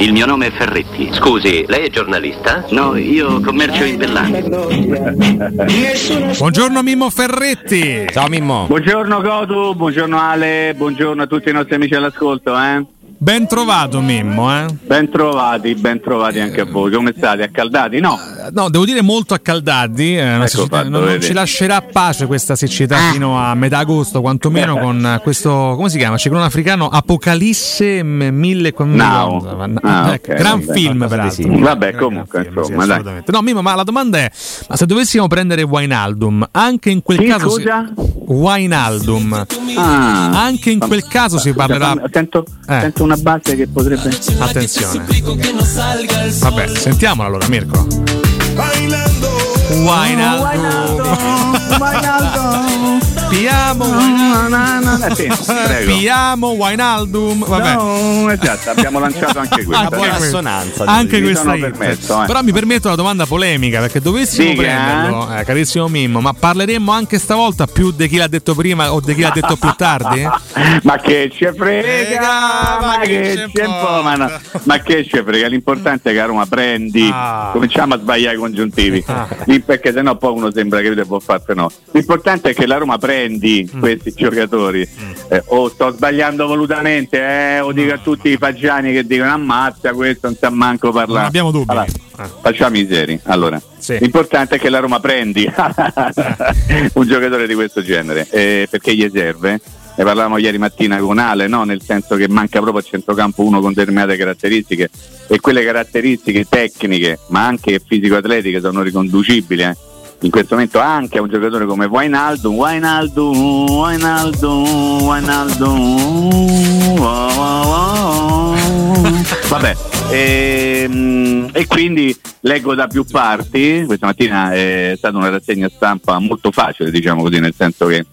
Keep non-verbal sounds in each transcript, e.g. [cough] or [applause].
Il mio nome è Ferretti. Scusi, lei è giornalista? No, io commercio in Bellani. Buongiorno Mimmo Ferretti. Ciao Mimmo. Buongiorno Cotu, buongiorno Ale, buongiorno a tutti i nostri amici all'ascolto, eh? Ben trovato Mimmo, eh? Ben trovati, ben trovati anche a voi. Come state? Accaldati? No. No, devo dire molto accaldati. eh, Ecco siccità- fatto, non, non ci lascerà pace questa siccità fino a metà agosto, quantomeno con eh, questo, come si chiama? Ciclone africano Apocalisse m- mille... Now. No, Ah, ecco, ok, gran vabbè. film, peraltro. simile. Vabbè, Gran comunque, film, sì, insomma, dai. assolutamente. No, Mimmo, ma la domanda è: ma se dovessimo prendere Wijnaldum, anche in quel Chi, caso. si- scusa? Wijnaldum, Ah. anche in quel caso si parlerà. Sento, Eh. sento una base che potrebbe. Attenzione. Vabbè, sentiamola allora, Mirko. Wijnaldum. Piamo Wijnaldum. Sì, prego. Piamo Wijnaldum. Vabbè. No, esatto, abbiamo lanciato anche questa. Anche buona assonanza, Anche questa permesso, eh. Però mi permetto una domanda polemica perché dovessimo Dica. prenderlo, eh, carissimo Mimmo, ma parleremmo anche stavolta più di chi l'ha detto prima o di chi l'ha detto più tardi? [laughs] ma che ci frega, ma che ci importa? ma, no, ma che ci frega, l'importante è che a Roma prendi, Ah. cominciamo a sbagliare i congiuntivi, Lì perché sennò poi uno sembra che può farsi no. L'importante è che la Roma prendi Mm. questi giocatori, eh, o sto sbagliando volutamente, eh, o dico a tutti i fagiani che dicono ammazza questo, non sa manco parlare. Non abbiamo dubbi. Allora, Eh. Facciamo i seri, allora. Sì. L'importante è che la Roma prendi [laughs] un giocatore di questo genere, eh, perché gli serve. Ne parlavamo ieri mattina con Ale, no? nel senso che manca proprio a centrocampo uno con determinate caratteristiche e quelle caratteristiche tecniche, ma anche fisico-atletiche sono riconducibili. eh. In questo momento anche a un giocatore come Wijnaldum, wow, wow, wow. Vabbè, ehm, e quindi leggo da più parti, questa mattina è stata una rassegna stampa molto facile, diciamo così, nel senso che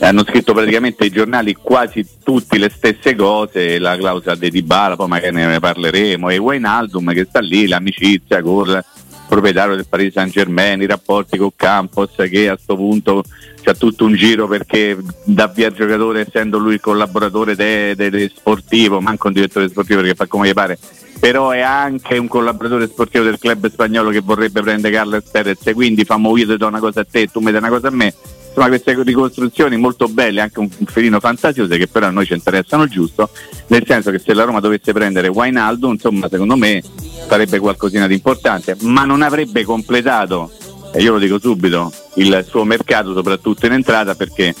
hanno scritto praticamente i giornali quasi tutti le stesse cose, la clausola di Dybala, poi magari ne parleremo, e Wijnaldum che sta lì, l'amicizia con proprietario del Paris Saint Germain, i rapporti con Campos che a questo punto c'ha tutto un giro perché da via giocatore essendo lui il collaboratore de- de- de- sportivo, manco un direttore sportivo perché fa come gli pare, però è anche un collaboratore sportivo del club spagnolo che vorrebbe prendere Carles Perez, quindi famo io ti do una cosa a te, tu mi dai una cosa a me. Insomma, queste ricostruzioni molto belle, anche un, felino fantasiose che però a noi ci interessano giusto, nel senso che se la Roma dovesse prendere Wijnaldum, insomma, secondo me farebbe qualcosina di importante, ma non avrebbe completato, e io lo dico subito, il suo mercato soprattutto in entrata perché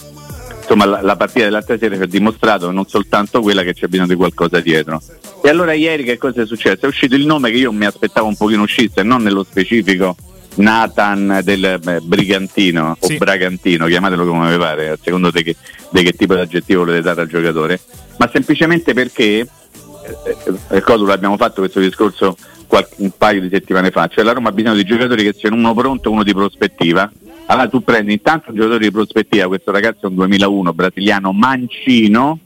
insomma la, la partita dell'altra sera ci ha dimostrato non soltanto quella che c'è bisogno di qualcosa dietro. E allora ieri che cosa è successo? È uscito il nome che io mi aspettavo un pochino uscisse, non nello specifico Nathan del eh, Brigantino Sì. o Bragantino, chiamatelo come vi pare, a secondo di che, di che tipo di aggettivo volete dare al giocatore, ma semplicemente perché, eh, eh, Codolo abbiamo fatto questo discorso qual- un paio di settimane fa, cioè la Roma ha bisogno di giocatori che siano uno pronto e uno di prospettiva. Allora tu prendi intanto un giocatore di prospettiva, questo ragazzo è un 2001 brasiliano mancino,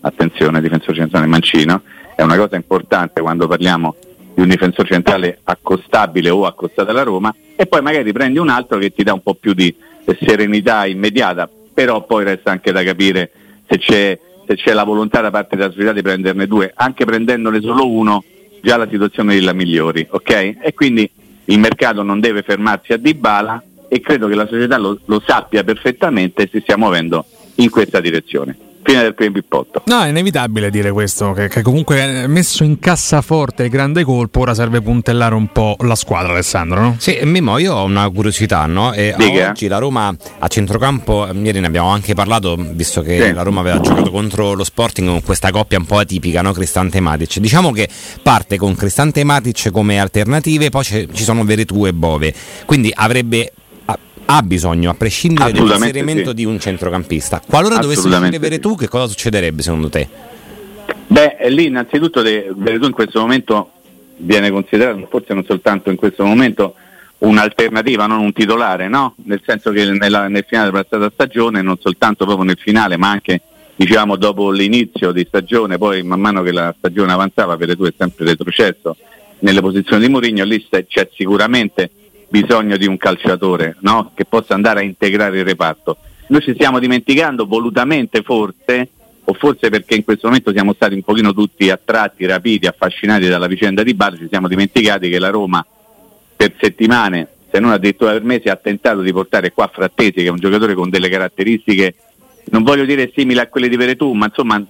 attenzione difensore centrale mancino, è una cosa importante quando parliamo di un difensore centrale accostabile o accostato alla Roma e poi magari prendi un altro che ti dà un po' più di serenità immediata, però poi resta anche da capire se c'è, se c'è la volontà da parte della società di prenderne due, anche prendendone solo uno già la situazione la migliori, ok? E quindi il mercato non deve fermarsi a Dybala e credo che la società lo, lo sappia perfettamente e si stia muovendo in questa direzione. Fine del primo pippotto. No, è inevitabile dire questo, che, che comunque messo in cassaforte il grande colpo, ora serve puntellare un po' la squadra, Alessandro, no? Sì, Mimmo, io ho una curiosità, no? E oggi la Roma a centrocampo, eh, ieri ne abbiamo anche parlato, visto che Sì. la Roma aveva giocato contro lo Sporting con questa coppia un po' atipica, no? Cristante Matic. Diciamo che parte con Cristante Matic come alternative, poi ci sono Veretù e Bove. Quindi avrebbe ha, bisogno, a prescindere dall'inserimento sì. di un centrocampista. Qualora dovesse uscire Veretù, che cosa succederebbe secondo te? Beh, lì innanzitutto Veretù in questo momento viene considerato, forse non soltanto in questo momento, un'alternativa, non un titolare, no? Nel senso che nella- nel finale della passata stagione, non soltanto proprio nel finale, ma anche diciamo dopo l'inizio di stagione, poi man mano che la stagione avanzava, Veretù è sempre retrocesso nelle posizioni di Mourinho, lì c'è sicuramente bisogno di un calciatore no? che possa andare a integrare il reparto. Noi ci stiamo dimenticando volutamente forse o forse perché in questo momento siamo stati un pochino tutti attratti, rapiti, affascinati dalla vicenda di Bar, ci siamo dimenticati che la Roma per settimane, se non addirittura per mesi, ha tentato di portare qua Frattesi, che è un giocatore con delle caratteristiche, non voglio dire simili a quelle di Veretù, ma insomma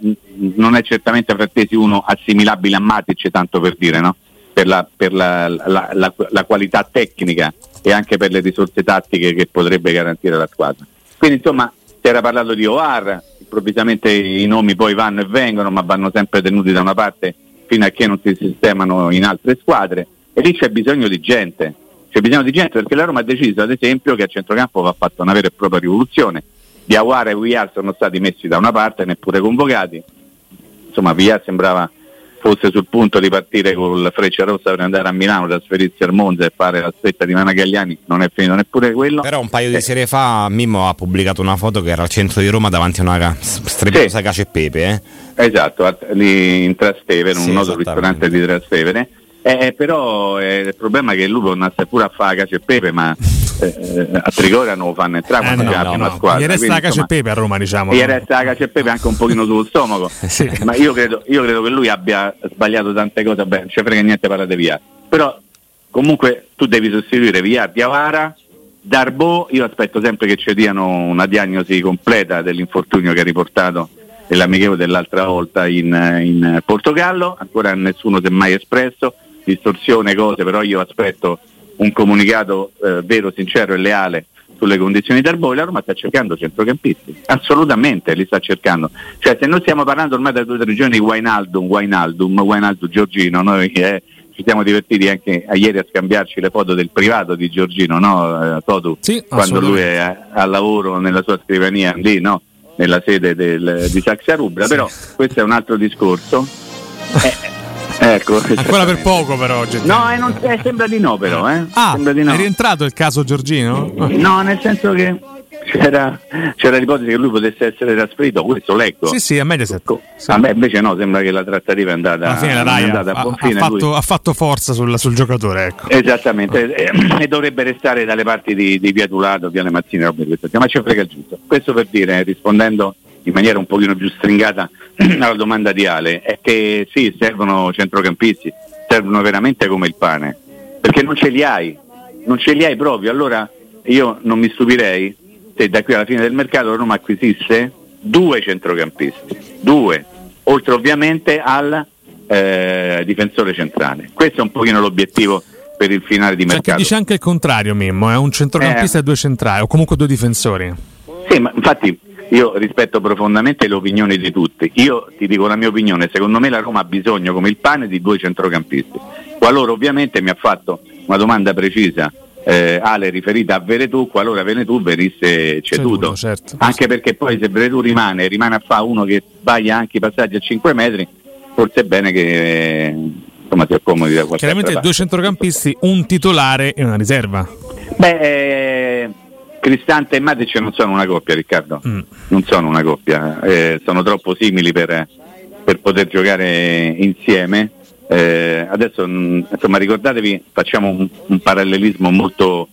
non è certamente Frattesi uno assimilabile a Matic, tanto per dire, no? Per, la, per la, la, la, qualità tecnica e anche per le risorse tattiche che potrebbe garantire la squadra. Quindi insomma si era parlato di OAR, improvvisamente i nomi poi vanno e vengono, ma vanno sempre tenuti da una parte fino a che non si sistemano in altre squadre e lì c'è bisogno di gente. C'è bisogno di gente perché la Roma ha deciso ad esempio che a centrocampo va fatta una vera e propria rivoluzione. Diawara e Villar sono stati messi da una parte, neppure convocati. Insomma, Villar sembrava fosse sul punto di partire col Freccia Rossa per andare a Milano, trasferirsi al Monza e fare la stretta di Managagliani, non è finito neppure quello. Però un paio di eh. serie fa Mimmo ha pubblicato una foto che era al centro di Roma davanti a una strepitosa sì. cacio e pepe. Eh? Esatto, lì in Trastevere, sì, un noto ristorante di Trastevere eh, però eh, il problema è che lui tornasse pure a fare cacio e pepe, ma [laughs] eh, a Trigoria non lo fanno entrare quando eh, no, no, no. squadra. Gli resta la cacio e pepe a Roma, diciamo. Gli resta la cacio e pepe anche un pochino sullo stomaco. [laughs] sì. Ma io credo, io credo, che lui abbia sbagliato tante cose, beh, non ci frega niente parlare via. Però comunque tu devi sostituire via Diavara, Darbo, io aspetto sempre che ci diano una diagnosi completa dell'infortunio che ha riportato nell'amichevole dell'altra volta in, in Portogallo, ancora nessuno si è mai espresso distorsione, cose, però io aspetto un comunicato eh, vero, sincero e leale sulle condizioni del Boi, la Roma sta cercando centrocampisti, assolutamente li sta cercando. Cioè se noi stiamo parlando ormai da due o tre giorni di Wainaldum, Wainaldum, Wainaldum Giorgino, noi eh, ci siamo divertiti anche a ieri a scambiarci le foto del privato di Giorgino, no? Eh, Totu, sì, quando lui è al lavoro nella sua scrivania lì, no? nella sede del, di Saxia Rubra, sì. però questo è un altro discorso. [laughs] Eh, Ecco, Ancora per poco però oggi. No, eh, non, eh, sembra di no però. Eh. Ah, di no. è rientrato il caso Giorgino? No, nel senso che c'era, c'era l'ipotesi che lui potesse essere trasferito, questo leggo. Sì, sì, a Mediaset. Sì. A me invece no, sembra che la trattativa è andata, fine la Rai andata a, buon fine. Ha fatto, ha fatto forza sul, sul giocatore, ecco. Esattamente, e, e, dovrebbe restare dalle parti di, di Via Tulato, Viale Mazzini, roba di questo. Ma ci frega il giusto. Questo per dire, rispondendo in maniera un pochino più stringata [clears throat] alla domanda di Ale, è che sì, servono centrocampisti, servono veramente come il pane, perché non ce li hai, non ce li hai proprio. Allora io non mi stupirei se da qui alla fine del mercato Roma acquisisse due centrocampisti, due, oltre ovviamente al eh, difensore centrale. Questo è un pochino l'obiettivo per il finale di mercato. Cioè, dice anche il contrario, Mimmo, è un centrocampista eh. e due centrali, o comunque due difensori. Sì, ma infatti io rispetto profondamente le opinioni di tutti. Io ti dico la mia opinione, secondo me la Roma ha bisogno come il pane di due centrocampisti. Qualora ovviamente mi ha fatto una domanda precisa eh, Ale riferita a Veretù, qualora Veretù venisse ceduto. certo. Anche perché poi se Veretù rimane, rimane a fare uno che sbaglia anche i passaggi a 5 metri, forse è bene che eh, insomma, si accomodi da qualche Chiaramente due centrocampisti, un titolare e una riserva. Beh, eh, Cristante e Matic non sono una coppia, Riccardo. Mm. Non sono una coppia, eh, sono troppo simili per, per poter giocare insieme. Eh, adesso mm, insomma ricordatevi, facciamo un, un, parallelismo molto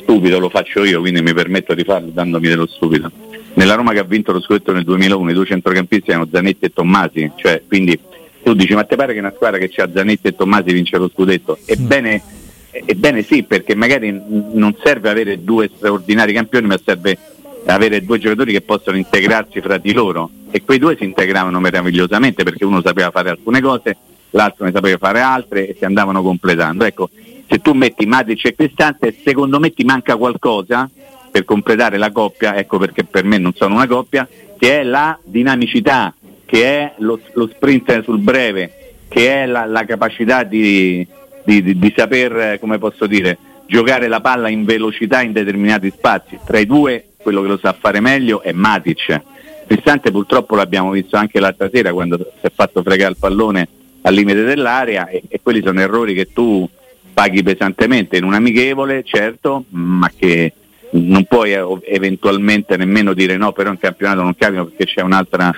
stupido, lo faccio io, quindi mi permetto di farlo dandomi dello stupido. Nella Roma che ha vinto lo scudetto nel 2001 i due centrocampisti erano Zanetti e Tommasi, cioè quindi tu dici ma te pare che una squadra che ha Zanetti e Tommasi vince lo scudetto? Ebbene mm Ebbene sì, perché magari non serve avere due straordinari campioni, ma serve avere due giocatori che possono integrarsi fra di loro e quei due si integravano meravigliosamente perché uno sapeva fare alcune cose, l'altro ne sapeva fare altre e si andavano completando. Ecco, se tu metti Matic e Cristante, secondo me ti manca qualcosa per completare la coppia, ecco perché per me non sono una coppia, che è la dinamicità, che è lo, lo sprint sul breve, che è la, la capacità di, di, di, di saper, eh, come posso dire, giocare la palla in velocità in determinati spazi. Tra i due quello che lo sa fare meglio è Matic. Cristante purtroppo l'abbiamo visto anche l'altra sera quando si è fatto fregare il pallone al limite dell'area e, e quelli sono errori che tu paghi pesantemente in un amichevole, certo, ma che non puoi eh, eventualmente nemmeno dire no, però in campionato non capita perché c'è un'altra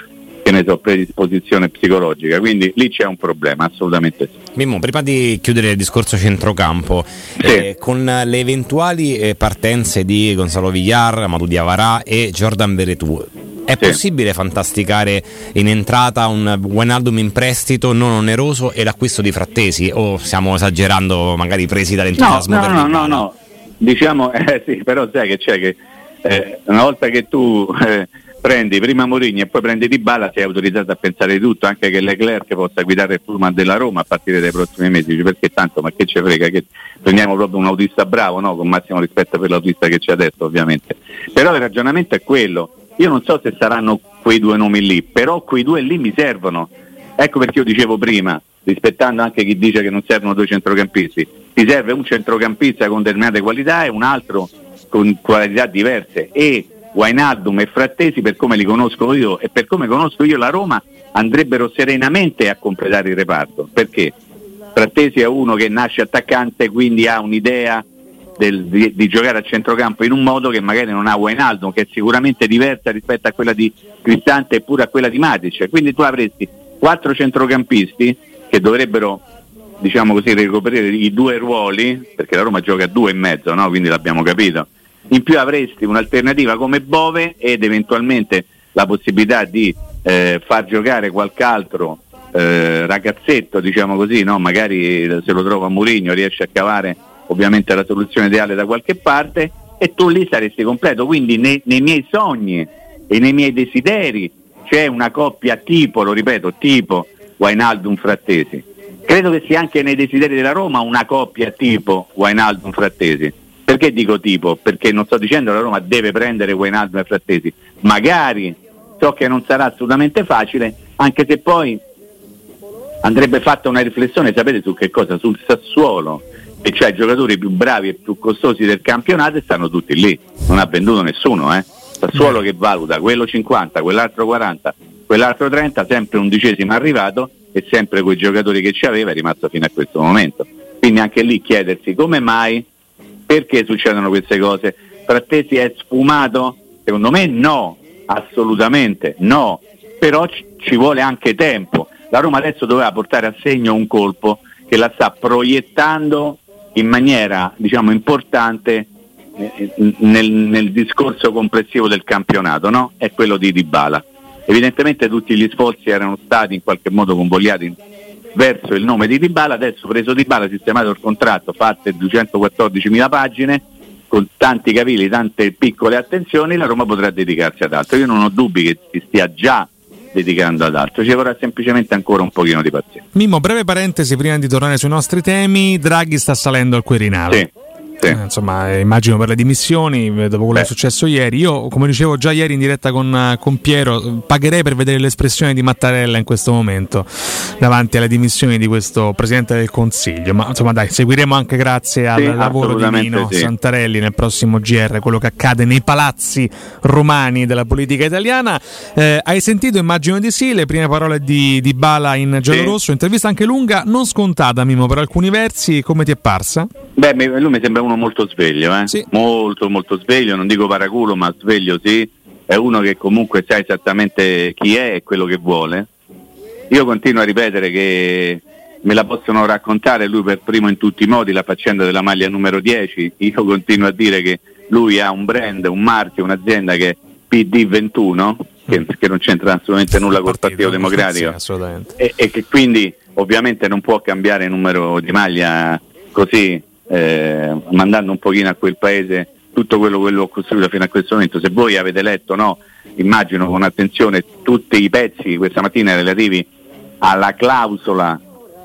che ne so, predisposizione psicologica, quindi lì c'è un problema, assolutamente sì. Mimmo, prima di chiudere il discorso centrocampo, sì. eh, con le eventuali eh, partenze di Gonzalo Villar, Amadou Diavara e Jordan Veretù, è Sì. possibile fantasticare in entrata un Wijnaldum in prestito non oneroso e l'acquisto di Frattesi? O stiamo esagerando, magari presi No, dall'entusiasmo no, no, no, Dybala? no. Diciamo, [laughs] eh, sì, però sai che c'è che eh, una volta che tu [laughs] eh, prendi prima Mourinho e poi prendi Di Bala sei autorizzato a pensare di tutto, anche che Leclerc possa guidare il pullman della Roma a partire dai prossimi mesi, perché tanto, ma che ci frega, che prendiamo proprio un autista bravo, no? con massimo rispetto per l'autista che c'è adesso ovviamente. Però il ragionamento è quello, io non so se saranno quei due nomi lì, però quei due lì mi servono. Ecco perché io dicevo prima, rispettando anche chi dice che non servono due centrocampisti, ti serve un centrocampista con determinate qualità e un altro con qualità diverse e Wainaldum e Frattesi per come li conosco io e per come conosco io la Roma andrebbero serenamente a completare il reparto. Perché? Frattesi è uno che nasce attaccante quindi ha un'idea del- di, di giocare a centrocampo in un modo che magari non ha Wainaldum che è sicuramente diversa rispetto a quella di Cristante e pure a quella di Matic. Quindi tu avresti quattro centrocampisti che dovrebbero diciamo così ricoprire i due ruoli perché la Roma gioca a due e mezzo no? quindi l'abbiamo capito in più avresti un'alternativa come Bove ed eventualmente la possibilità di eh, far giocare qualche altro eh, ragazzetto diciamo così no? magari se lo trova Mourinho riesce a cavare ovviamente la soluzione ideale da qualche parte e tu lì saresti completo quindi nei, nei miei sogni e nei miei desideri c'è una coppia tipo, lo ripeto, tipo Wainaldum Frattesi. Credo che sia anche nei desideri della Roma una coppia tipo Wainaldum Frattesi. Perché dico tipo? Perché non sto dicendo che la Roma deve prendere Wainaldum e Frattesi. Magari so che non sarà assolutamente facile, anche se poi andrebbe fatta una riflessione, sapete su che cosa? Sul Sassuolo, che c'ha i giocatori più bravi e più costosi del campionato e stanno tutti lì. Non ha venduto nessuno, eh. Sassuolo che valuta quello 50, quell'altro 40, quell'altro 30, sempre undicesimo arrivato e sempre quei giocatori che ci aveva è rimasto fino a questo momento. Quindi anche lì chiedersi come mai, perché succedono queste cose. Frattesi è sfumato? Secondo me no, assolutamente no, però ci, ci vuole anche tempo. La Roma adesso doveva portare a segno un colpo che la sta proiettando in maniera diciamo importante eh, nel, nel discorso complessivo del campionato, no? È quello di Dybala. Evidentemente tutti gli sforzi erano stati in qualche modo convogliati verso il nome di Dybala, adesso preso Dybala, sistemato il contratto, fatte 214.000 pagine, con tanti capilli, tante piccole attenzioni, la Roma potrà dedicarsi ad altro. Io non ho dubbi che si stia già dedicando ad altro, ci vorrà semplicemente ancora un pochino di pazienza. Mimmo, breve parentesi prima di tornare sui nostri temi. Draghi sta salendo al Quirinale. Sì, sì. Eh, insomma, immagino per le dimissioni, eh, dopo quello che è Beh. successo ieri. Io, come dicevo già ieri in diretta con, eh, con Piero, pagherei per vedere l'espressione di Mattarella in questo momento davanti alle dimissioni di questo Presidente del Consiglio. Ma insomma, dai, seguiremo anche grazie al Sì, lavoro di Nino sì. Santarelli nel prossimo GR, quello che accade nei palazzi romani della politica italiana. Eh, hai sentito, immagino di sì, le prime parole di, di Bala in giallorosso, intervista anche lunga, non scontata, Mimo, per alcuni versi. Come ti è parsa? Beh, lui mi sembra uno molto sveglio, eh? Sì. molto molto sveglio, non dico paraculo, ma sveglio sì, è uno che comunque sa esattamente chi è e quello che vuole. Io continuo a ripetere che me la possono raccontare lui per primo in tutti i modi la faccenda della maglia numero 10, io continuo a dire che lui ha un brand, un marchio, un'azienda che è PD21, che, che non c'entra assolutamente nulla col Partito Democratico Sì, e, e che quindi ovviamente non può cambiare numero di maglia così eh, mandando un pochino a quel paese tutto quello che ha costruito fino a questo momento. Se voi avete letto, no, immagino con attenzione tutti i pezzi questa mattina relativi alla clausola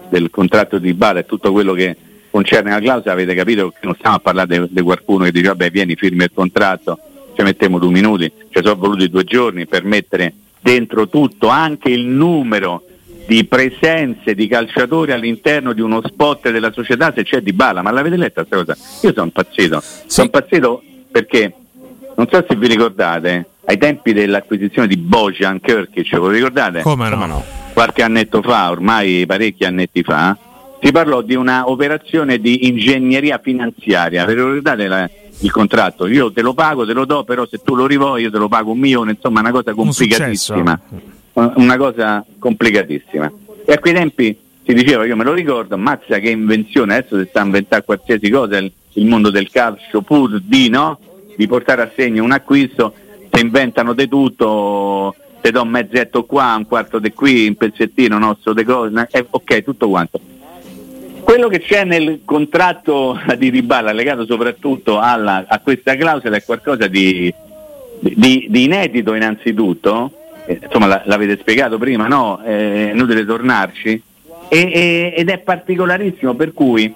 del contratto di Bala e tutto quello che concerne la clausola, avete capito che non stiamo a parlare di qualcuno che dice vabbè vieni firmi il contratto, ci mettiamo due minuti, ci sono voluti due giorni per mettere dentro tutto anche il numero di presenze di calciatori all'interno di uno spot della società se c'è di bala, ma l'avete letta questa cosa? Io sono impazzito, sono impazzito perché non so se vi ricordate, ai tempi dell'acquisizione di Bojan Kirkic, ve lo ricordate? Come no? Qualche annetto fa, ormai parecchi annetti fa, si parlò di una operazione di ingegneria finanziaria, ve lo ricordate la- il contratto? Io te lo pago, te lo do, però se tu lo rivuoi io te lo pago un milione, insomma una cosa Un complicatissima una cosa complicatissima. E a quei tempi si diceva, io me lo ricordo, mazza che invenzione, adesso si sta a inventare qualsiasi cosa, il, il mondo del calcio pur di no, di portare a segno un acquisto si inventano di tutto, te do un mezzetto qua, un quarto di qui, un pezzettino nostro di cose, eh, ok, tutto quanto. Quello che c'è nel contratto [laughs] di Riballa legato soprattutto alla, a questa clausola è qualcosa di, di, di inedito innanzitutto, insomma la, l'avete spiegato prima, no? È inutile tornarci, e, e, ed è particolarissimo per cui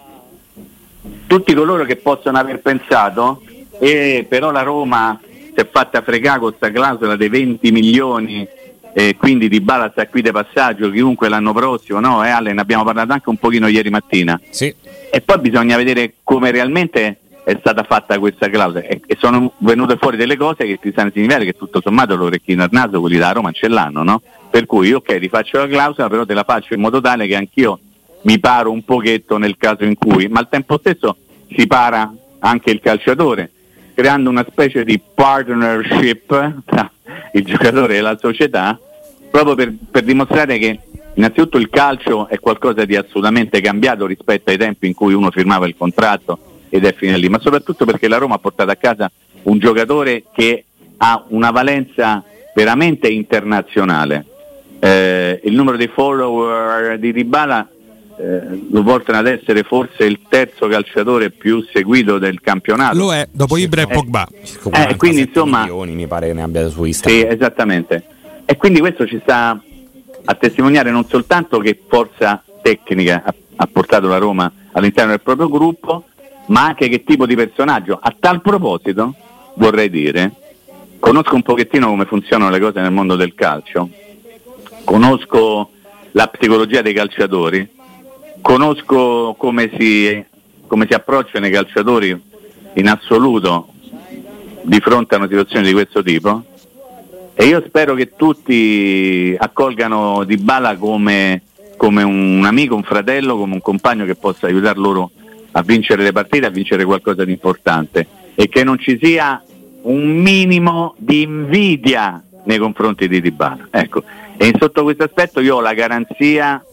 tutti coloro che possono aver pensato, eh, però la Roma si è fatta fregare con questa clausola dei 20 milioni e quindi di Bala sta qui di passaggio, chiunque l'anno prossimo, no? Eh, Ale, ne abbiamo parlato anche un pochino ieri mattina. Sì. E poi bisogna vedere come realmente è stata fatta questa clausola e, e sono venute fuori delle cose che Cristiano Sinivelli che tutto sommato l'orecchino al naso quelli da Roma ce l'hanno, no? Per cui ok, rifaccio la clausola, però te la faccio in modo tale che anch'io mi paro un pochetto nel caso in cui, ma al tempo stesso si para anche il calciatore, creando una specie di partnership tra il giocatore e la società, proprio per, per dimostrare che innanzitutto il calcio è qualcosa di assolutamente cambiato rispetto ai tempi in cui uno firmava il contratto ed è finito lì, ma soprattutto perché la Roma ha portato a casa un giocatore che ha una valenza veramente internazionale. Eh, il numero dei follower di Ribala eh, lo portano ad essere forse il terzo calciatore più seguito del campionato. Lo è, dopo Ibra e Pogba. Eh, quindi insomma, milioni mi pare ne abbia su sì, Instagram. esattamente. E quindi questo ci sta a testimoniare non soltanto che forza tecnica ha, ha portato la Roma all'interno del proprio gruppo, ma anche che tipo di personaggio. A tal proposito, vorrei dire, conosco un pochettino come funzionano le cose nel mondo del calcio, conosco la psicologia dei calciatori, conosco come si, come si approcciano i calciatori in assoluto di fronte a una situazione di questo tipo. E io spero che tutti accolgano Di Bala come, come un amico, un fratello, come un compagno che possa aiutare loro a vincere le partite, a vincere qualcosa di importante e che non ci sia un minimo di invidia nei confronti di Dybala. Ecco. E sotto questo aspetto io ho la garanzia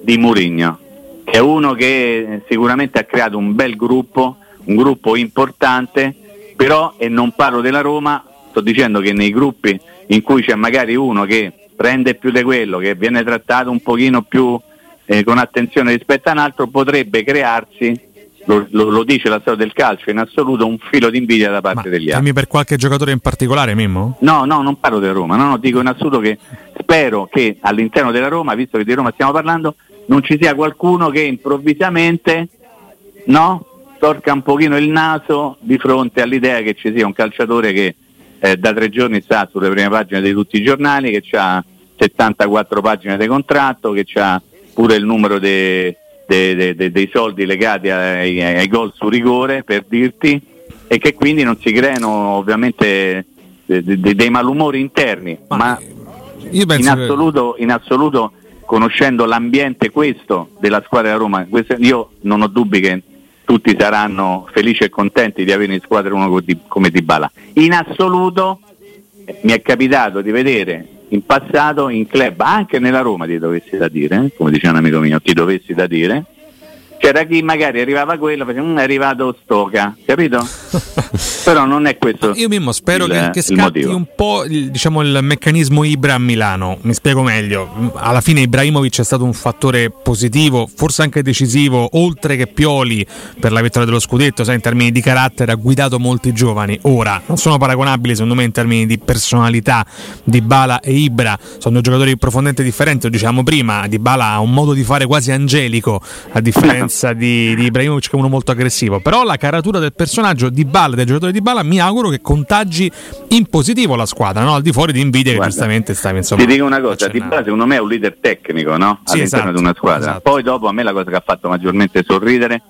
di Mourinho, che è uno che sicuramente ha creato un bel gruppo, un gruppo importante, però, e non parlo della Roma, sto dicendo che nei gruppi in cui c'è magari uno che prende più di quello, che viene trattato un pochino più eh, con attenzione rispetto a un altro, potrebbe crearsi, lo, lo- lo dice la storia del calcio, in assoluto un filo di invidia da parte Ma degli altri. temi per qualche giocatore in particolare, Mimmo? No, no, non parlo della Roma, no, no, dico in assoluto che spero che all'interno della Roma, visto che di Roma stiamo parlando, non ci sia qualcuno che improvvisamente no, torca un pochino il naso di fronte all'idea che ci sia un calciatore che eh, da tre giorni sta sulle prime pagine di tutti i giornali, che ha 74 pagine di contratto, che ha pure il numero de- de- de- de- dei soldi legati ai, ai gol su rigore, per dirti, e che quindi non si creano ovviamente de- de- dei malumori interni, ma, Io in penso che- assoluto, in assoluto, conoscendo l'ambiente questo della squadra della Roma, questo- io non ho dubbi che tutti saranno felici e contenti di avere in squadra uno co- di- come Dybala. In assoluto mi è capitato di vedere in passato in club, anche nella Roma ti dovessi da dire, eh, come diceva un amico mio, ti dovessi da dire, c'era chi magari arrivava quello, faceva, "Mm, è arrivato Stoca, capito? [laughs] Però non è questo. Io Mimmo spero il- che, che il scatti un po' il, diciamo, il meccanismo Ibra a Milano. Mi spiego meglio. Alla fine Ibrahimovic è stato un fattore positivo, forse anche decisivo, oltre che Pioli per la vittoria dello scudetto, sai, in termini di carattere ha guidato molti giovani. Ora non sono paragonabili secondo me in termini di personalità di Bala e Ibra, sono due giocatori profondamente differenti, lo dicevamo prima, Di Bala ha un modo di fare quasi angelico a differenza di, di Ibrahimovic che è uno molto aggressivo, però la caratura del personaggio di Bala, del giocatore di Bala, mi auguro che contagi in positivo la squadra, no? al di fuori di invidia che Guarda, giustamente stavi insomma. Ti dico una cosa, Di. Bala secondo me è un leader tecnico no? Sì, all'interno esatto, di una squadra. esatto. Poi dopo a me la cosa che ha fatto maggiormente sorridere,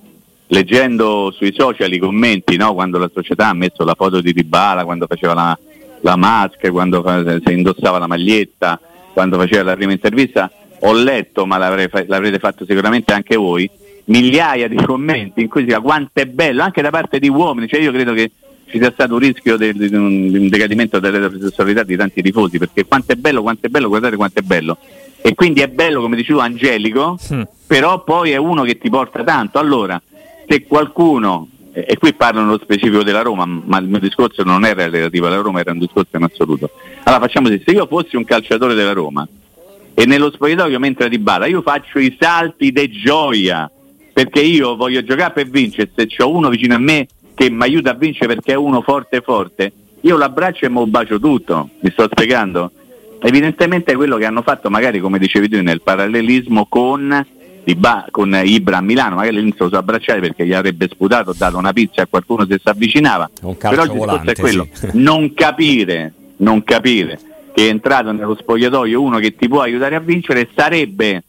leggendo sui social i commenti, no? quando la società ha messo la foto di Dybala, quando faceva la, la maschera, quando fa- se indossava la maglietta, quando faceva la prima intervista, ho letto, ma l'avrete fatto sicuramente anche voi, migliaia di commenti in cui si dice quanto è bello, anche da parte di uomini, cioè io credo che ci sia stato un rischio di un, di un decadimento dell'eterosessualità di tanti tifosi, perché quanto è bello, quanto è bello, guardate quanto è bello. E quindi è bello, come dicevo, angelico, Mm. però poi è uno che ti porta tanto. Allora, se qualcuno e qui parlo nello specifico della Roma, ma il mio discorso non era relativo alla Roma, era un discorso in assoluto. Allora facciamo così, se io fossi un calciatore della Roma e nello spogliatoio mentre di balla io faccio i salti de gioia, perché io voglio giocare per vincere, se c'ho uno vicino a me che mi aiuta a vincere perché è uno forte forte, io l'abbraccio e mo bacio tutto, mi sto spiegando? Evidentemente è quello che hanno fatto magari come dicevi tu nel parallelismo con, ba- con Ibra a Milano, magari all'inizio lo so abbracciare perché gli avrebbe sputato, dato una pizza a qualcuno se si avvicinava, però il discorso è quello, sì. [laughs] non capire, non capire che è entrato nello spogliatoio uno che ti può aiutare a vincere sarebbe,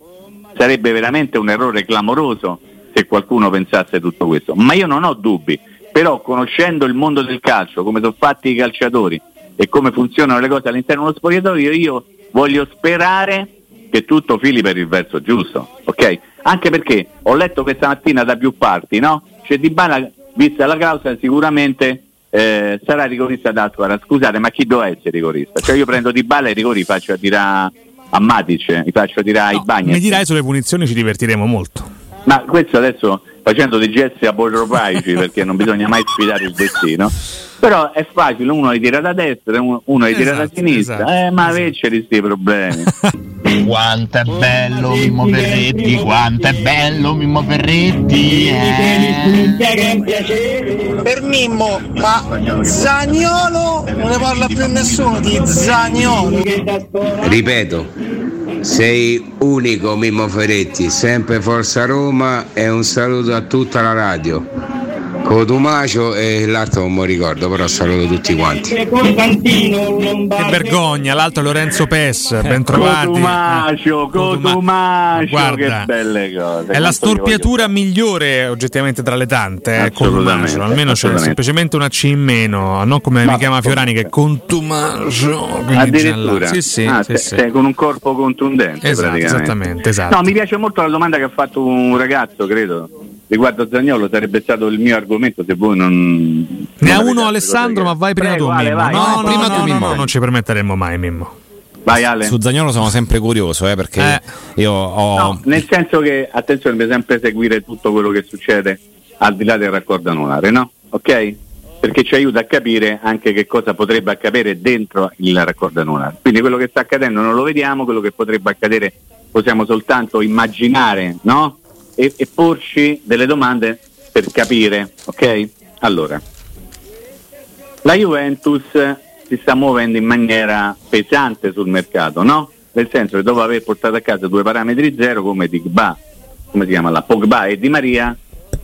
sarebbe veramente un errore clamoroso se qualcuno pensasse tutto questo, ma io non ho dubbi, però conoscendo il mondo del calcio, come sono fatti i calciatori e come funzionano le cose all'interno dello spogliatoio, io voglio sperare che tutto fili per il verso giusto, ok? Anche perché ho letto questa mattina da più parti, no? C'è Di Bala, vista la causa, sicuramente eh, sarà rigorista da squadra. Scusate, ma chi doveva essere rigorista? Cioè io prendo Di Bala e i rigori faccio a tirare a Matic, li faccio a tirare no, ai bagni. Mi dirai sulle punizioni ci divertiremo molto. Ma questo adesso facendo dei gesti apotropaici [laughs] perché non bisogna mai sfidare il destino. Però è facile, uno li tira da destra, uno, uno li tira esatto, da sinistra, esatto, eh, ma esatto. invece questi problemi. [laughs] quanto è bello Mimmo Ferretti, quanto è bello Mimmo Ferretti. Eh. Per Mimmo, ma Zagnolo non ne parla più nessuno di Zagnolo. Ripeto, sei unico Mimmo Ferretti, sempre Forza Roma e un saluto a tutta la radio. Cotumacio e l'altro non mi ricordo, però saluto tutti quanti. Che vergogna, l'altro Lorenzo Pes, ben trovati. Cotumacio, Cotumacio, Guarda, che belle cose. È la storpiatura migliore oggettivamente tra le tante, eh, Cotumacio, almeno c'è semplicemente una C in meno, non come Ma mi chiama Fiorani che è Contumacio. Addirittura, sì, sì, ah, sì, te, sì. Te, con un corpo contundente esatto, Esattamente, esatto. No, mi piace molto la domanda che ha fatto un ragazzo, credo riguardo Zagnolo sarebbe stato il mio argomento se voi non... Ne ha uno Alessandro ma vai prima Prego, tu Ale, Mimmo. vai, no, no, prima no, tu, no, Mimmo. no, non ci permetteremo mai Mimmo. Vai Ale. Su Zagnolo sono sempre curioso eh, perché Eh. io ho... No, nel senso che, attenzione, bisogna sempre seguire tutto quello che succede al di là del raccordo anulare, no? Ok? Perché ci aiuta a capire anche che cosa potrebbe accadere dentro il raccordo anulare. Quindi quello che sta accadendo non lo vediamo, quello che potrebbe accadere possiamo soltanto immaginare, no? E, e porci delle domande per capire, ok? Allora, la Juventus si sta muovendo in maniera pesante sul mercato, no? Nel senso che dopo aver portato a casa due parametri zero come Digba, come si chiama la Pogba e Di Maria,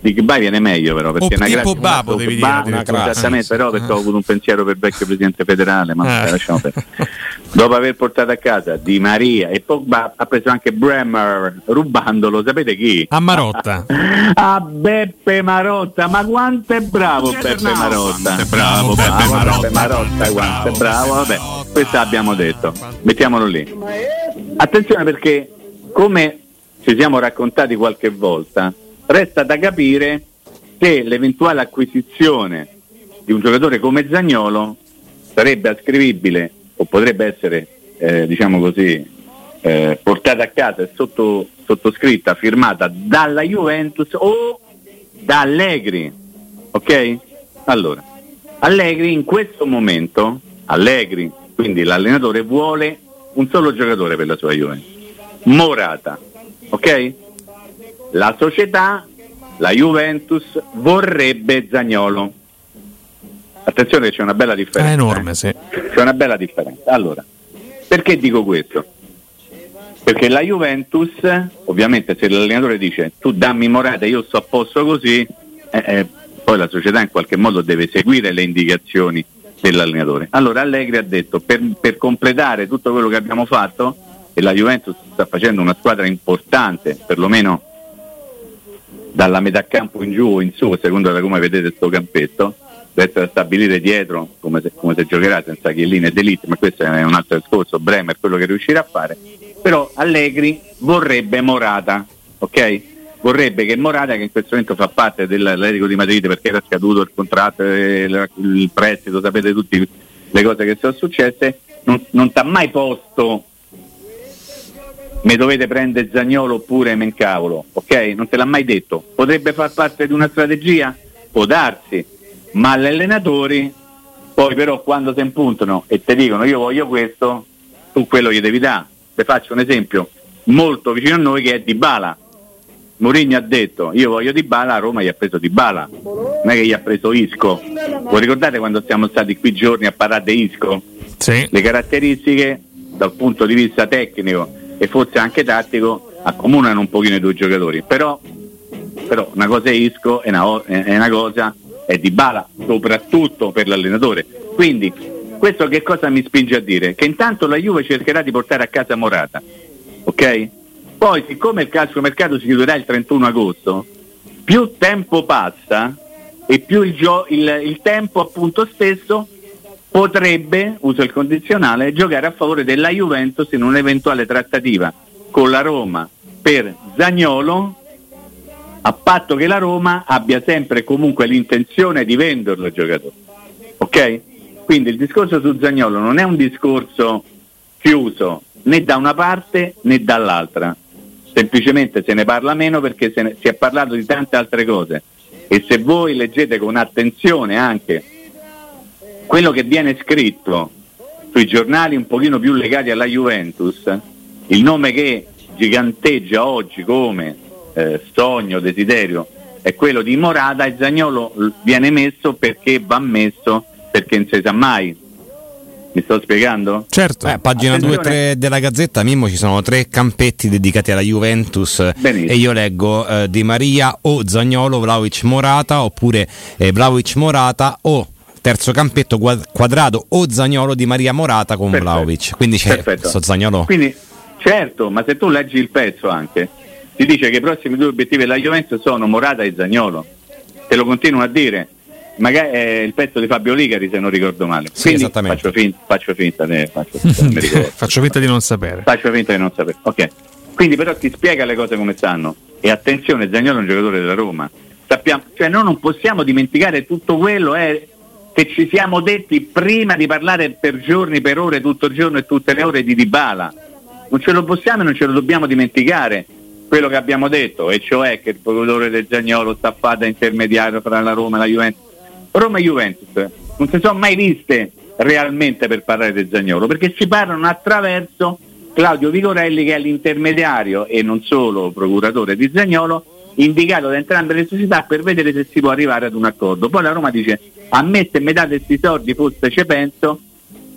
Digba viene meglio però perché O è una tipo grazia, Ba, una potevi Pogba, dire, addirittura. esattamente, però perché ho avuto un pensiero per il vecchio presidente federale, ma Eh. lasciamo perdere. Dopo aver portato a casa Di Maria e Pogba ha preso anche Bremer rubandolo, sapete chi? A Marotta. [laughs] A Beppe Marotta, ma quanto è bravo Beppe Marotta! è bravo Beppe Marotta. Beppe Marotta, quanto è bravo, vabbè, questo abbiamo detto, mettiamolo lì. Attenzione perché, come ci siamo raccontati qualche volta, resta da capire se l'eventuale acquisizione di un giocatore come Zagnolo sarebbe ascrivibile o potrebbe essere, eh, diciamo così, eh, portata a casa e sotto- sottoscritta, firmata dalla Juventus o da Allegri. Ok? Allora, Allegri in questo momento, Allegri, quindi l'allenatore, vuole un solo giocatore per la sua Juventus, Morata. Ok? La società, la Juventus, vorrebbe Zagnolo. Attenzione che c'è una bella differenza. È enorme, eh. sì. C'è una bella differenza. Allora, perché dico questo? Perché la Juventus, ovviamente se l'allenatore dice tu dammi Morata, io sto a posto così, eh, eh, poi la società in qualche modo deve seguire le indicazioni dell'allenatore. Allora Allegri ha detto per, per completare tutto quello che abbiamo fatto, e la Juventus sta facendo una squadra importante, perlomeno dalla metà campo in giù in su, a seconda da come vedete questo campetto, da stabilire dietro come se, come se giocherà senza Chiellini e D'Elite, ma questo è un altro discorso, Bremer quello che riuscirà a fare, però Allegri vorrebbe Morata, ok? Vorrebbe che Morata, che in questo momento fa parte dell'Atletico di Madrid perché era scaduto il contratto, il, il prestito, sapete tutte le cose che sono successe, non, non ti ha mai posto mi dovete prendere Zagnolo oppure Mencavolo, ok? Non te l'ha mai detto. Potrebbe far parte di una strategia? può darsi, ma gli allenatori poi però quando si impuntano e ti dicono io voglio questo, tu quello gli devi dare. Vi faccio un esempio molto vicino a noi che è Di Bala. Mourinho ha detto io voglio Di Bala, a Roma gli ha preso Di Bala, non è che gli ha preso Isco. Voi ricordate quando siamo stati qui giorni a parlare di Isco? Sì. Le caratteristiche dal punto di vista tecnico e forse anche tattico accomunano un pochino i due giocatori, però, però una cosa è Isco e una, è una cosa è Di Bala, soprattutto per l'allenatore. Quindi questo che cosa mi spinge a dire? Che intanto la Juve cercherà di portare a casa Morata, ok? Poi siccome il calciomercato si chiuderà il 31 agosto, più tempo passa e più il, gio- il, il tempo appunto stesso potrebbe, uso il condizionale, giocare a favore della Juventus in un'eventuale trattativa con la Roma per Zagnolo a patto che la Roma abbia sempre e comunque l'intenzione di venderlo il giocatore. Ok? Quindi il discorso su Zagnolo non è un discorso chiuso né da una parte né dall'altra, semplicemente se ne parla meno perché ne, si è parlato di tante altre cose e se voi leggete con attenzione anche quello che viene scritto sui giornali un pochino più legati alla Juventus, il nome che giganteggia oggi come eh, sogno, desiderio è quello di Morata e Zagnolo viene messo perché va messo perché non si sa mai. Mi sto spiegando? Certo. Eh, pagina 2 e 3 della Gazzetta Mimmo ci sono tre campetti dedicati alla Juventus Benissimo. e io leggo eh, Di Maria o Zagnolo, Vlaovic Morata oppure eh, Vlaovic Morata o terzo campetto quad- quadrato o Zagnolo Di Maria Morata con Perfetto. Vlaovic. Quindi c'è Perfetto. sto Zagnolo. Quindi, certo, ma se tu leggi il pezzo anche, ti dice che i prossimi due obiettivi della Juventus sono Morata e Zagnolo. Te lo continuano a dire. Magari è il pezzo di Fabio Ligari se non ricordo male. Sì, Quindi esattamente. Faccio finta, faccio finta, ne- faccio finta. [laughs] Faccio finta di non sapere. Faccio finta di non sapere. Ok. Quindi però ti spiega le cose come stanno. E attenzione, Zagnolo è un giocatore della Roma. Sappiamo, cioè noi non possiamo dimenticare tutto quello eh, che ci siamo detti prima di parlare per giorni, per ore, tutto il giorno e tutte le ore di Dybala. Non ce lo possiamo e non ce lo dobbiamo dimenticare quello che abbiamo detto, e cioè che il procuratore del Zagnolo sta a fare da intermediario tra la Roma e la Juventus. Roma e Juventus non si sono mai viste realmente per parlare del Zagnolo, perché si parlano attraverso Claudio Vigorelli che è l'intermediario e non solo procuratore di Zagnolo, indicato da entrambe le società per vedere se si può arrivare ad un accordo. Poi la Roma dice a me se mi date questi soldi forse ci penso,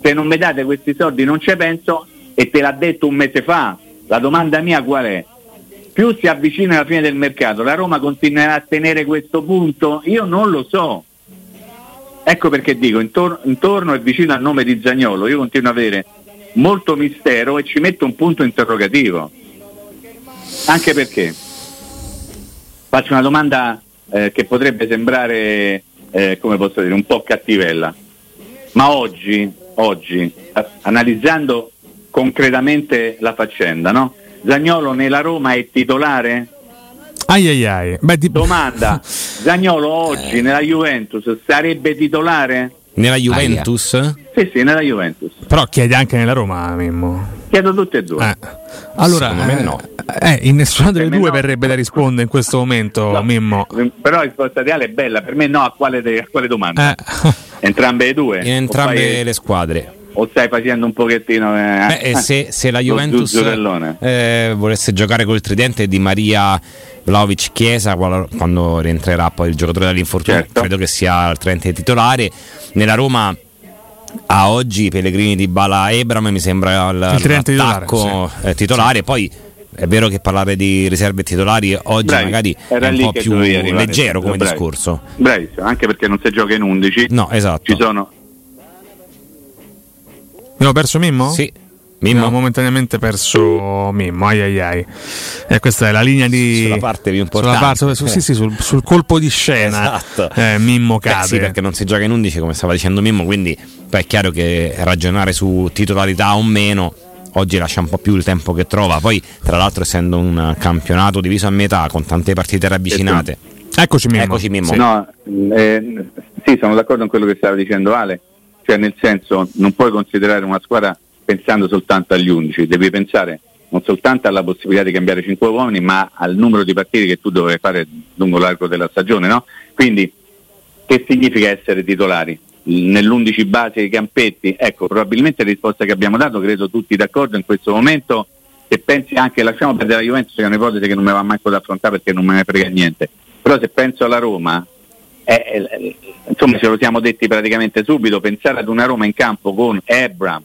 se non mi date questi soldi non ci penso e te l'ha detto un mese fa. La domanda mia qual è? Più si avvicina alla fine del mercato, la Roma continuerà a tenere questo punto? Io non lo so. Ecco perché dico, intorno, intorno e vicino al nome di Zagnolo, io continuo ad avere molto mistero e ci metto un punto interrogativo. Anche perché faccio una domanda eh, che potrebbe sembrare, eh, come posso dire, un po' cattivella. Ma oggi, oggi, a- analizzando concretamente la faccenda, no? Zagnolo nella Roma è titolare? Ai ai ai. Beh, di- Domanda, [laughs] Zagnolo oggi nella Juventus sarebbe titolare? Nella Juventus? Sì, sì, nella Juventus. Però chiede anche nella Roma, Mimmo. Chiedo tutte e due. Eh. Allora, Secondo me no. eh, in nessuna delle due no. verrebbe da rispondere in questo momento, No. Mimmo. Però la risposta reale è bella, per me no, a quale, de- a quale domanda? Eh. Entrambe le due? In entrambe fai- le squadre. O stai facendo un pochettino... eh, Beh, e se, se la Juventus eh, volesse giocare col tridente di Maria Vlaovic Chiesa quando rientrerà poi il giocatore dall'infortunio, Certo. credo che sia il tridente titolare. Nella Roma a oggi Pellegrini di Bala Ebram mi sembra il, Il tridente l'attacco titolare, eh, titolare. Poi è vero che parlare di riserve titolari oggi Bravi, magari è un po' più arrivare, leggero come bravi. discorso. Bravissimo, anche perché non si gioca in 11. No, esatto. Ci sono... Abbiamo perso Mimmo? Sì. Abbiamo Mimmo, momentaneamente perso Mimmo, ai ai ai. E questa è la linea di... Sulla parte più sulla importante. parte- su- sì, sì, sul, sul colpo di scena. Esatto. Eh, Mimmo Beh, cade. sì, perché non si gioca in 11 come stava dicendo Mimmo, quindi poi è chiaro che ragionare su titolarità o meno oggi lascia un po' più il tempo che trova. Poi, tra l'altro, essendo un campionato diviso a metà con tante partite ravvicinate, Eccoci Mimmo. Eccoci, Mimmo. Sì. No, eh, sì, sono d'accordo con quello che stava dicendo Ale, cioè nel senso non puoi considerare una squadra pensando soltanto agli 11, devi pensare non soltanto alla possibilità di cambiare 5 uomini, ma al numero di partite che tu dovrai fare lungo l'arco della stagione, no? Quindi che significa essere titolari? Nell'11 base i campetti? Ecco, probabilmente la risposta che abbiamo dato, credo tutti d'accordo in questo momento, se pensi anche, lasciamo perdere la Juventus che è un'ipotesi che non mi va manco da affrontare perché non me ne frega niente, però se penso alla Roma, eh, eh, insomma ce lo siamo detti praticamente subito, pensare ad una Roma in campo con Ebram,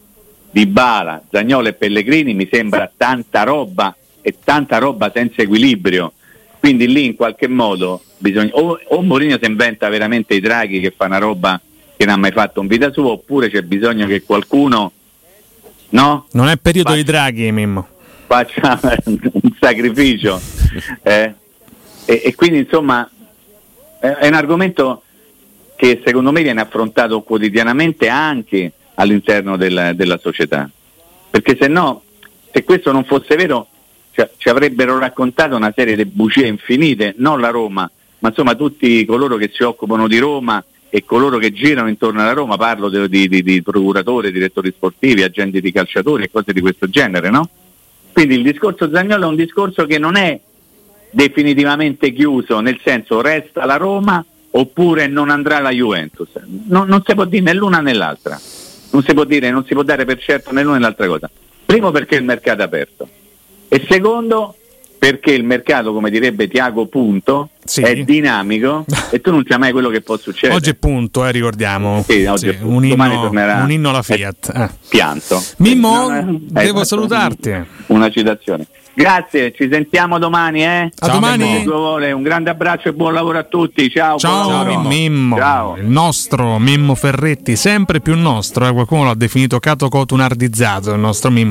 Dybala, Zagnolo e Pellegrini mi sembra tanta roba e tanta roba senza equilibrio. Quindi lì in qualche modo bisogna o, o Mourinho si inventa veramente i draghi che fa una roba che non ha mai fatto in vita sua, oppure c'è bisogno che qualcuno no? Non è periodo Fa- di draghi, Mimmo. faccia [laughs] un sacrificio. eh. E, e quindi insomma è, un argomento che secondo me viene affrontato quotidianamente anche all'interno del- della società. Perché se no, se questo non fosse vero, ci- ci avrebbero raccontato una serie di bugie infinite, non la Roma, ma insomma tutti coloro che si occupano di Roma e coloro che girano intorno alla Roma, parlo di- di- di procuratori, direttori sportivi, agenti di calciatori e cose di questo genere, no? Quindi il discorso Zagnolo è un discorso che non è definitivamente chiuso, nel senso resta la Roma oppure non andrà la Juventus. Non, non si può dire né l'una né l'altra, non si può dire, non si può dare per certo né l'una né l'altra cosa. Primo perché il mercato è aperto e secondo perché il mercato, come direbbe Tiago Punto, Sì. è dinamico e tu non sai mai quello che può succedere. Oggi è punto, eh, ricordiamo. Sì, oggi Sì, punto. un, Domani inno, tornerà. un inno alla Fiat. eh. pianto. Mimmo, no, eh, devo eh, salutarti. Una citazione. Grazie, ci sentiamo domani, eh? A domani. Dio vuole, Un grande abbraccio e buon lavoro a tutti. Ciao. Ciao buon lavoro. Mimmo, Ciao. il nostro Mimmo Ferretti, sempre più nostro, eh, qualcuno l'ha definito cato cotunardizzato il nostro Mimmo.